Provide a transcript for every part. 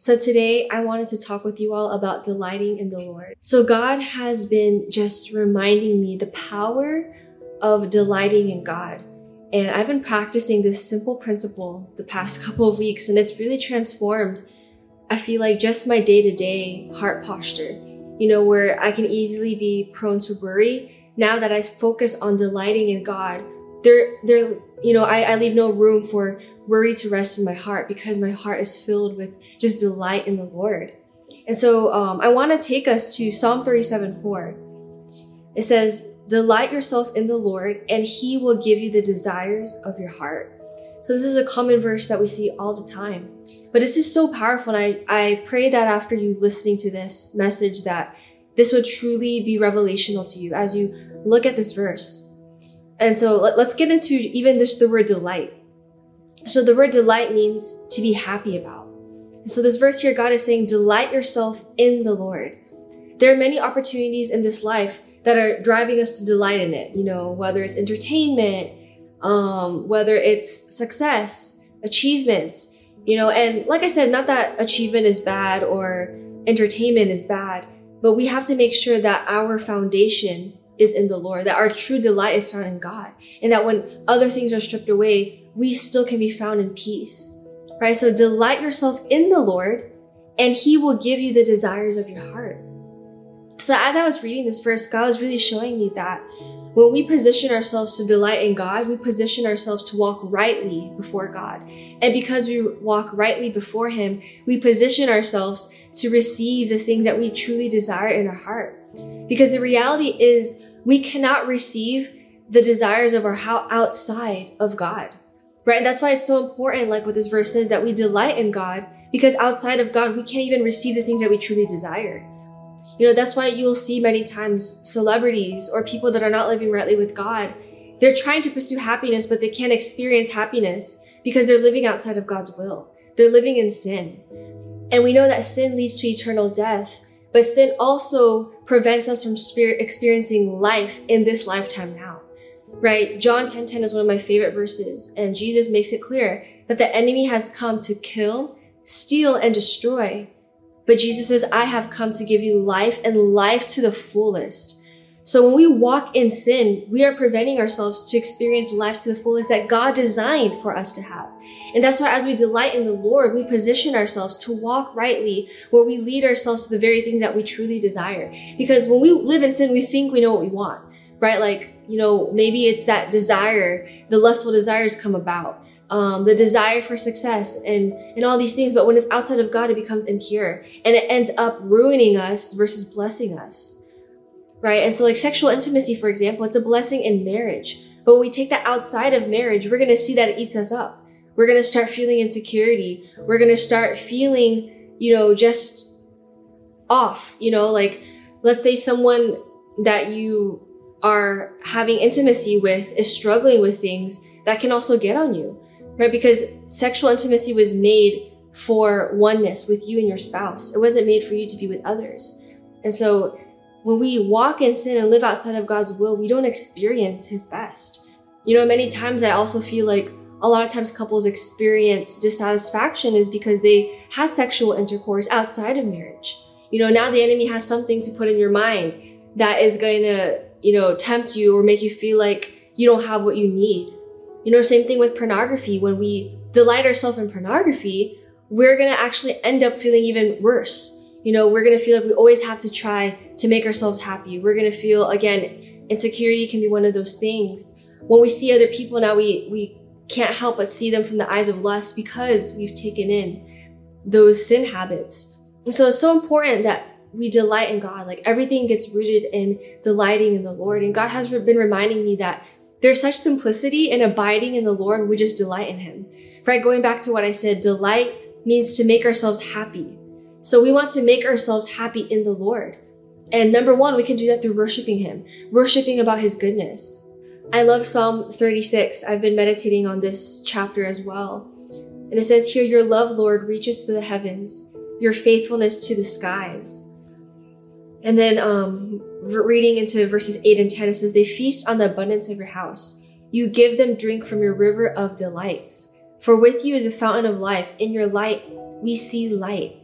So today I wanted to talk with you all about delighting in the Lord. So God has been just reminding me the power of delighting in God. And I've been practicing this simple principle the past couple of weeks and it's really transformed. I feel like just my day to day heart posture, you know, where I can easily be prone to worry. Now that I focus on delighting in God, there, there, you know, I, I leave no room for worry to rest in my heart because my heart is filled with just delight in the Lord. And so um, I want to take us to Psalm 37 4. It says, Delight yourself in the Lord, and he will give you the desires of your heart. So this is a common verse that we see all the time. But this is so powerful. And I, I pray that after you listening to this message that this would truly be revelational to you as you look at this verse. And so let, us get into even just the word delight. So the word delight means to be happy about. And so this verse here, God is saying, delight yourself in the Lord. There are many opportunities in this life that are driving us to delight in it. You know, whether it's entertainment, um, whether it's success, achievements, you know, and like I said, not that achievement is bad or entertainment is bad, but we have to make sure that our foundation is in the Lord, that our true delight is found in God, and that when other things are stripped away, we still can be found in peace. Right? So delight yourself in the Lord, and He will give you the desires of your heart. So as I was reading this verse, God was really showing me that when we position ourselves to delight in God, we position ourselves to walk rightly before God. And because we walk rightly before Him, we position ourselves to receive the things that we truly desire in our heart. Because the reality is we cannot receive the desires of our heart outside of God right? And that's why it's so important, like what this verse says, that we delight in God because outside of God, we can't even receive the things that we truly desire. You know, that's why you'll see many times celebrities or people that are not living rightly with God. They're trying to pursue happiness, but they can't experience happiness because they're living outside of God's will. They're living in sin. And we know that sin leads to eternal death, but sin also prevents us from experiencing life in this lifetime now right? John 10:10 10, 10 is one of my favorite verses, and Jesus makes it clear that the enemy has come to kill, steal, and destroy. But Jesus says, I have come to give you life and life to the fullest. So when we walk in sin, we are preventing ourselves to experience life to the fullest that God designed for us to have. And that's why as we delight in the Lord, we position ourselves to walk rightly where we lead ourselves to the very things that we truly desire. Because when we live in sin, we think we know what we want right? Like, you know, maybe it's that desire, the lustful desires come about, um, the desire for success and, and all these things. But when it's outside of God, it becomes impure and it ends up ruining us versus blessing us, right? And so like sexual intimacy, for example, it's a blessing in marriage. But when we take that outside of marriage, we're going to see that it eats us up. We're going to start feeling insecurity. We're going to start feeling, you know, just off, you know, like let's say someone that you are having intimacy with is struggling with things that can also get on you, right? Because sexual intimacy was made for oneness with you and your spouse. It wasn't made for you to be with others. And so when we walk in sin and live outside of God's will, we don't experience his best. You know, many times I also feel like a lot of times couples experience dissatisfaction is because they have sexual intercourse outside of marriage. You know, now the enemy has something to put in your mind that is going to you know, tempt you or make you feel like you don't have what you need. You know, same thing with pornography. When we delight ourselves in pornography, we're going to actually end up feeling even worse. You know, we're going to feel like we always have to try to make ourselves happy. We're going to feel, again, insecurity can be one of those things. When we see other people now, we, we can't help but see them from the eyes of lust because we've taken in those sin habits. And so it's so important that we delight in God. Like everything gets rooted in delighting in the Lord. And God has been reminding me that there's such simplicity in abiding in the Lord. We just delight in Him. Right? Going back to what I said, delight means to make ourselves happy. So we want to make ourselves happy in the Lord. And number one, we can do that through worshiping Him, worshiping about His goodness. I love Psalm 36. I've been meditating on this chapter as well. And it says here, Your love, Lord, reaches to the heavens, your faithfulness to the skies. And then um, reading into verses 8 and 10, it says, They feast on the abundance of your house. You give them drink from your river of delights. For with you is a fountain of life. In your light, we see light.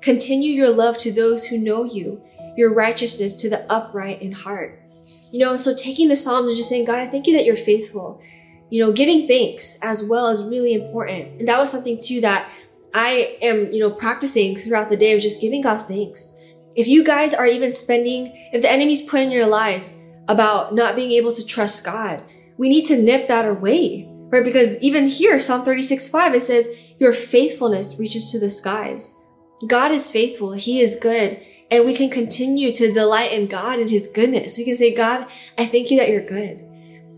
Continue your love to those who know you, your righteousness to the upright in heart. You know, so taking the Psalms and just saying, God, I thank you that you're faithful. You know, giving thanks as well is really important. And that was something too that I am, you know, practicing throughout the day of just giving God thanks. If you guys are even spending, if the enemy's put in your lives about not being able to trust God, we need to nip that away, right? Because even here, Psalm 36, 5, it says, your faithfulness reaches to the skies. God is faithful. He is good. And we can continue to delight in God and His goodness. We can say, God, I thank you that you're good.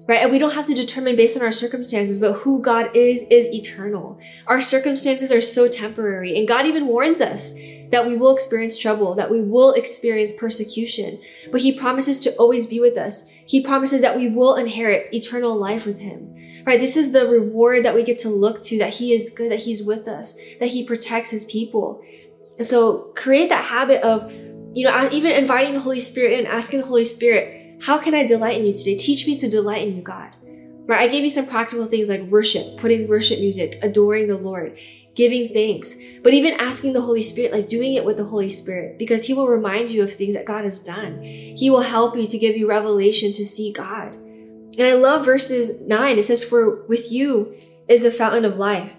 Right? And we don't have to determine based on our circumstances, but who God is, is eternal. Our circumstances are so temporary. And God even warns us that we will experience trouble, that we will experience persecution, but he promises to always be with us. He promises that we will inherit eternal life with him. Right? This is the reward that we get to look to, that he is good, that he's with us, that he protects his people. And so create that habit of, you know, even inviting the Holy Spirit and asking the Holy Spirit, how can I delight in you today? Teach me to delight in you, God. Right? I gave you some practical things like worship, putting worship music, adoring the Lord giving thanks, but even asking the Holy Spirit, like doing it with the Holy Spirit, because He will remind you of things that God has done. He will help you to give you revelation to see God. And I love verses 9. It says, For with you is a fountain of life.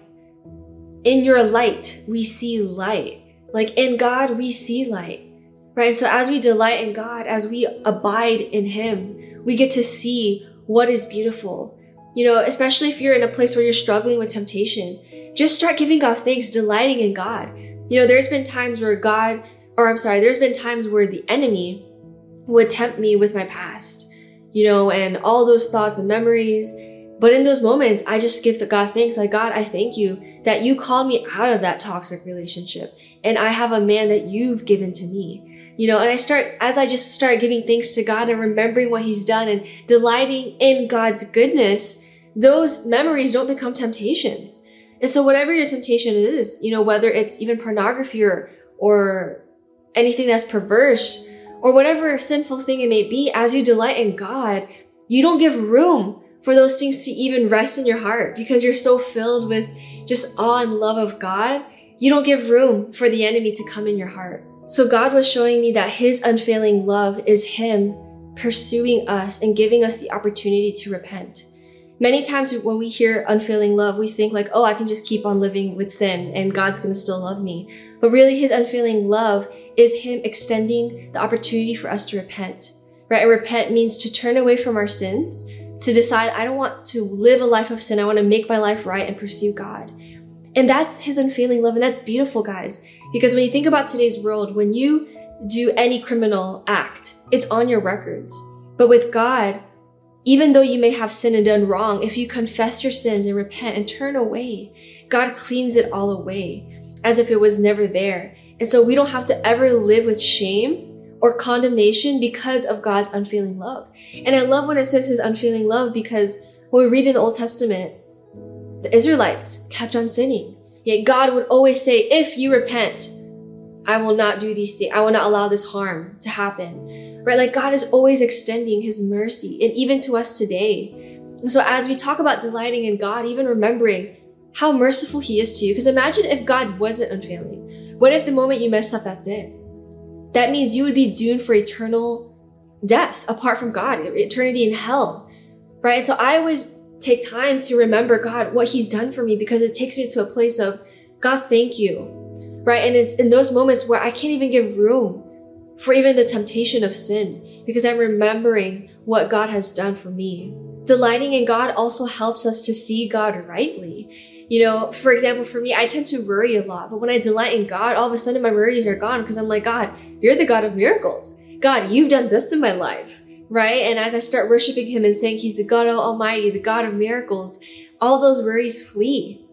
In your light, we see light. Like in God, we see light. Right? So as we delight in God, as we abide in Him, we get to see what is beautiful. You know, especially if you're in a place where you're struggling with temptation just start giving God thanks, delighting in God. You know, there's been times where God, or I'm sorry, there's been times where the enemy would tempt me with my past, you know, and all those thoughts and memories. But in those moments, I just give God thanks. Like, God, I thank you that you called me out of that toxic relationship. And I have a man that you've given to me. You know, and I start, as I just start giving thanks to God and remembering what he's done and delighting in God's goodness, those memories don't become temptations. And so whatever your temptation is, you know, whether it's even pornography or, or anything that's perverse or whatever sinful thing it may be, as you delight in God, you don't give room for those things to even rest in your heart because you're so filled with just awe and love of God. You don't give room for the enemy to come in your heart. So God was showing me that his unfailing love is him pursuing us and giving us the opportunity to repent. Many times when we hear unfailing love, we think like, oh, I can just keep on living with sin and God's going to still love me. But really his unfailing love is him extending the opportunity for us to repent, right? And repent means to turn away from our sins, to decide, I don't want to live a life of sin. I want to make my life right and pursue God. And that's his unfailing love. And that's beautiful, guys. Because when you think about today's world, when you do any criminal act, it's on your records. But with God, even though you may have sinned and done wrong, if you confess your sins and repent and turn away, God cleans it all away as if it was never there. And so we don't have to ever live with shame or condemnation because of God's unfailing love. And I love when it says his unfailing love because when we read in the Old Testament, the Israelites kept on sinning. Yet God would always say, if you repent, I will not do these things. I will not allow this harm to happen right? Like God is always extending his mercy and even to us today. And so as we talk about delighting in God, even remembering how merciful he is to you, because imagine if God wasn't unfailing. What if the moment you messed up, that's it? That means you would be doomed for eternal death apart from God, eternity in hell, right? So I always take time to remember God, what he's done for me, because it takes me to a place of, God, thank you, right? And it's in those moments where I can't even give room for even the temptation of sin, because I'm remembering what God has done for me. Delighting in God also helps us to see God rightly. You know, for example, for me, I tend to worry a lot, but when I delight in God, all of a sudden my worries are gone because I'm like, God, you're the God of miracles. God, you've done this in my life, right? And as I start worshiping Him and saying He's the God Almighty, the God of miracles, all those worries flee.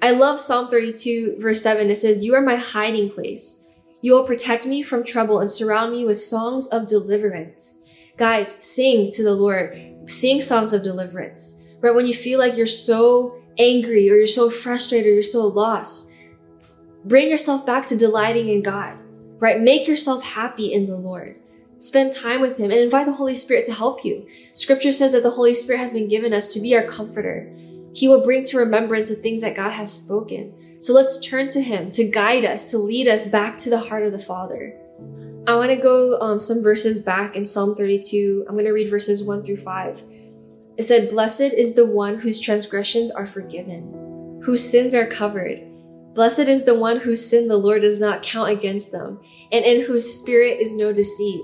I love Psalm 32 verse 7. It says, You are my hiding place You will protect me from trouble and surround me with songs of deliverance. Guys, sing to the Lord. Sing songs of deliverance. Right? When you feel like you're so angry or you're so frustrated or you're so lost, bring yourself back to delighting in God. Right? Make yourself happy in the Lord. Spend time with Him and invite the Holy Spirit to help you. Scripture says that the Holy Spirit has been given us to be our comforter. He will bring to remembrance the things that God has spoken. So let's turn to Him to guide us, to lead us back to the heart of the Father. I want to go um, some verses back in Psalm 32. I'm going to read verses 1 through 5. It said, Blessed is the one whose transgressions are forgiven, whose sins are covered. Blessed is the one whose sin the Lord does not count against them, and in whose spirit is no deceit.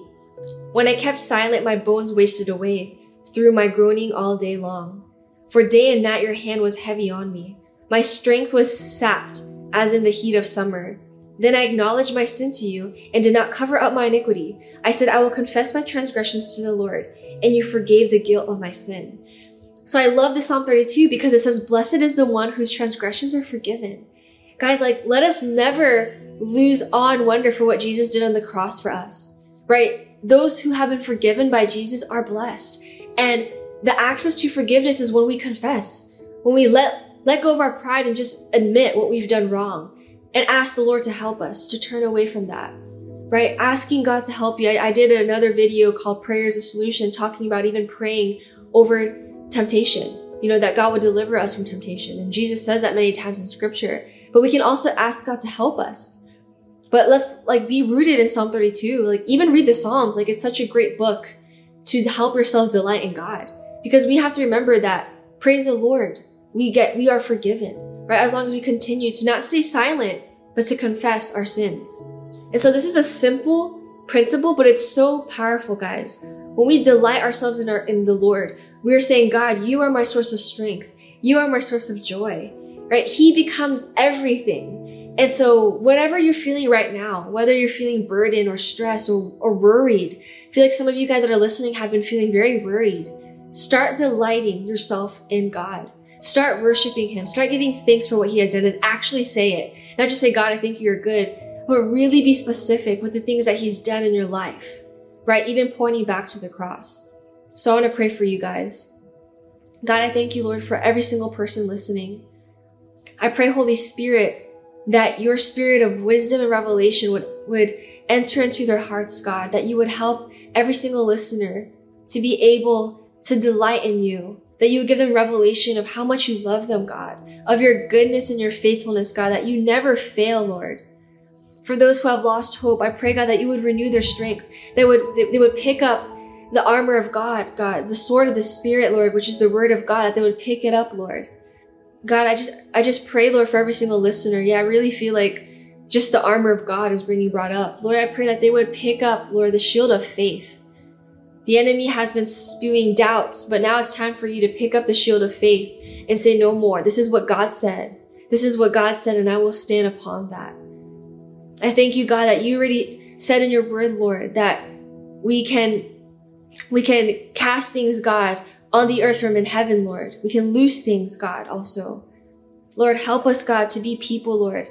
When I kept silent, my bones wasted away through my groaning all day long. For day and night your hand was heavy on me. My strength was sapped as in the heat of summer. Then I acknowledged my sin to you and did not cover up my iniquity. I said, I will confess my transgressions to the Lord, and you forgave the guilt of my sin. So I love this Psalm 32 because it says, Blessed is the one whose transgressions are forgiven. Guys, like, let us never lose awe and wonder for what Jesus did on the cross for us, right? those who have been forgiven by Jesus are blessed. And the access to forgiveness is when we confess, when we let, let go of our pride and just admit what we've done wrong and ask the Lord to help us to turn away from that, right? Asking God to help you. I, I did another video called Prayer is a Solution talking about even praying over temptation, you know, that God would deliver us from temptation. And Jesus says that many times in scripture, but we can also ask God to help us but let's like be rooted in Psalm 32. Like even read the Psalms. Like it's such a great book to help yourself delight in God. Because we have to remember that praise the Lord. We get, we are forgiven, right? As long as we continue to not stay silent, but to confess our sins. And so this is a simple principle, but it's so powerful, guys. When we delight ourselves in our, in the Lord, we're saying, God, you are my source of strength. You are my source of joy, right? He becomes everything. And so whatever you're feeling right now, whether you're feeling burdened or stressed or, or worried, I feel like some of you guys that are listening have been feeling very worried. Start delighting yourself in God. Start worshiping Him. Start giving thanks for what He has done and actually say it. Not just say, God, I think you're good, but really be specific with the things that He's done in your life, right? Even pointing back to the cross. So I want to pray for you guys. God, I thank you, Lord, for every single person listening. I pray, Holy Spirit, that your spirit of wisdom and revelation would, would enter into their hearts, God, that you would help every single listener to be able to delight in you, that you would give them revelation of how much you love them, God, of your goodness and your faithfulness, God, that you never fail, Lord. For those who have lost hope, I pray, God, that you would renew their strength. They would, they, would pick up the armor of God, God, the sword of the Spirit, Lord, which is the word of God, that they would pick it up, Lord. God, I just, I just pray, Lord, for every single listener. Yeah, I really feel like just the armor of God is being brought up. Lord, I pray that they would pick up, Lord, the shield of faith. The enemy has been spewing doubts, but now it's time for you to pick up the shield of faith and say no more. This is what God said. This is what God said, and I will stand upon that. I thank you, God, that you already said in your word, Lord, that we can, we can cast things, God, on the earth from in heaven, Lord. We can loose things, God, also. Lord, help us, God, to be people, Lord,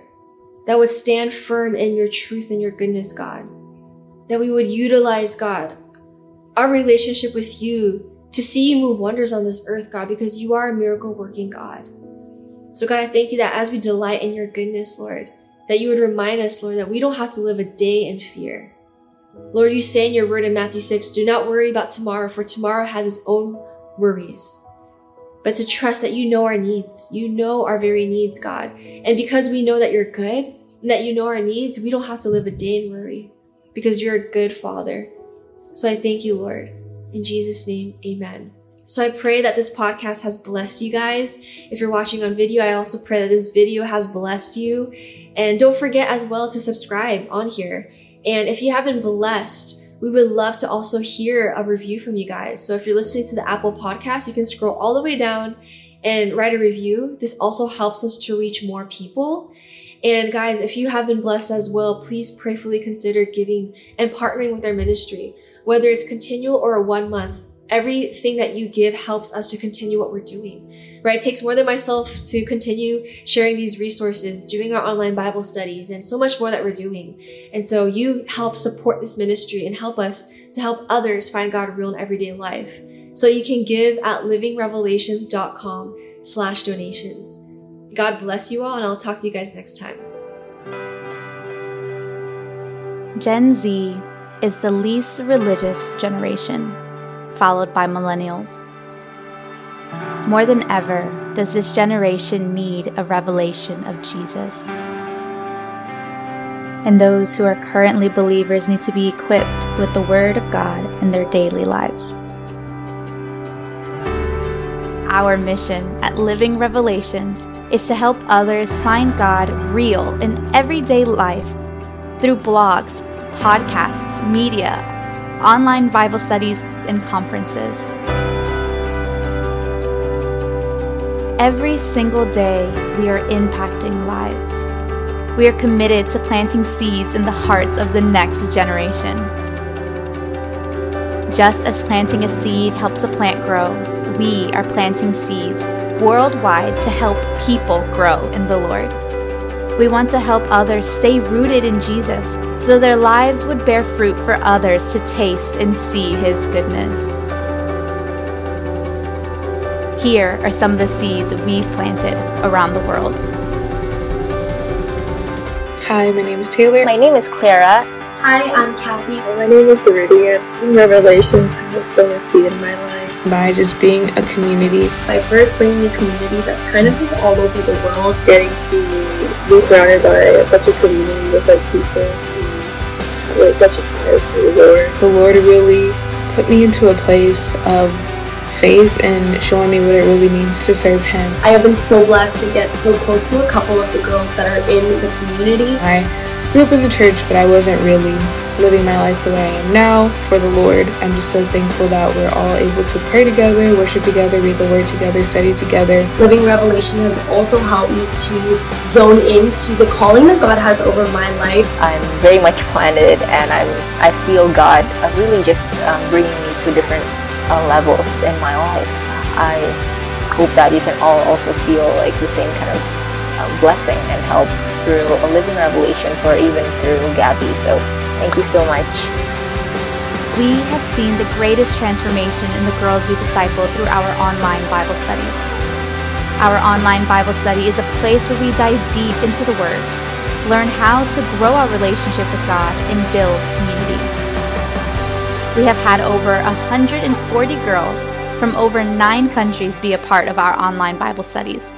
that would stand firm in your truth and your goodness, God. That we would utilize, God, our relationship with you to see you move wonders on this earth, God, because you are a miracle working God. So, God, I thank you that as we delight in your goodness, Lord, that you would remind us, Lord, that we don't have to live a day in fear. Lord, you say in your word in Matthew 6, do not worry about tomorrow, for tomorrow has its own worries, but to trust that you know our needs. You know our very needs, God. And because we know that you're good and that you know our needs, we don't have to live a day in worry because you're a good father. So I thank you, Lord. In Jesus' name, amen. So I pray that this podcast has blessed you guys. If you're watching on video, I also pray that this video has blessed you. And don't forget as well to subscribe on here. And if you have been blessed, we would love to also hear a review from you guys. So if you're listening to the Apple podcast, you can scroll all the way down and write a review. This also helps us to reach more people. And guys, if you have been blessed as well, please prayerfully consider giving and partnering with our ministry, whether it's continual or a one month everything that you give helps us to continue what we're doing, right? It takes more than myself to continue sharing these resources, doing our online Bible studies, and so much more that we're doing. And so you help support this ministry and help us to help others find God real in everyday life. So you can give at livingrevelations.com slash donations. God bless you all, and I'll talk to you guys next time. Gen Z is the least religious generation followed by millennials. More than ever does this generation need a revelation of Jesus. And those who are currently believers need to be equipped with the Word of God in their daily lives. Our mission at Living Revelations is to help others find God real in everyday life through blogs, podcasts, media, online Bible studies, and conferences. Every single day, we are impacting lives. We are committed to planting seeds in the hearts of the next generation. Just as planting a seed helps a plant grow, we are planting seeds worldwide to help people grow in the Lord. We want to help others stay rooted in Jesus so their lives would bear fruit for others to taste and see His goodness. Here are some of the seeds we've planted around the world. Hi, my name is Taylor. My name is Clara. Hi, I'm Kathy. My name is Iridia. Revelations has sown a seed in my life by just being a community. By first bringing a community that's kind of just all over the world. Getting to be surrounded by such a community with like people who have such a fire for the Lord. The Lord really put me into a place of faith and showing me what it really means to serve Him. I have been so blessed to get so close to a couple of the girls that are in the community. I grew up in the church, but I wasn't really living my life the way I am now for the Lord. I'm just so thankful that we're all able to pray together, worship together, read the Word together, study together. Living Revelation has also helped me to zone into the calling that God has over my life. I'm very much planted, and I'm I feel God really just um, bringing me to different uh, levels in my life. I hope that you can all also feel like the same kind of um, blessing and help through a living revelations or even through Gabby. So Thank you so much. We have seen the greatest transformation in the girls we disciple through our online Bible studies. Our online Bible study is a place where we dive deep into the Word, learn how to grow our relationship with God, and build community. We have had over 140 girls from over nine countries be a part of our online Bible studies.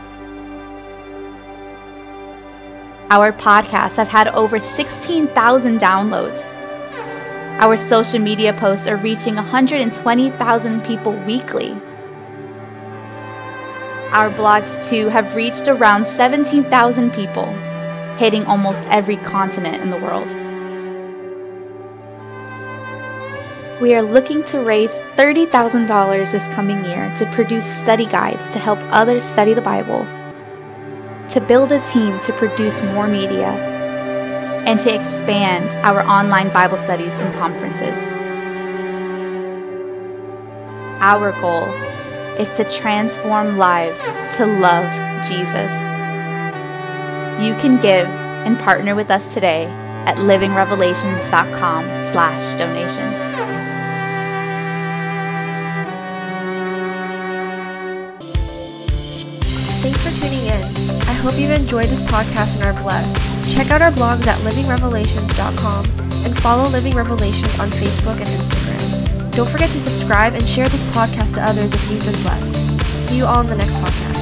Our podcasts have had over 16,000 downloads. Our social media posts are reaching 120,000 people weekly. Our blogs, too, have reached around 17,000 people, hitting almost every continent in the world. We are looking to raise $30,000 this coming year to produce study guides to help others study the Bible to build a team to produce more media, and to expand our online Bible studies and conferences. Our goal is to transform lives to love Jesus. You can give and partner with us today at livingrevelations.com slash donations. Thanks for tuning in I hope you've enjoyed this podcast and are blessed. Check out our blogs at livingrevelations.com and follow Living Revelations on Facebook and Instagram. Don't forget to subscribe and share this podcast to others if you've been blessed. See you all in the next podcast.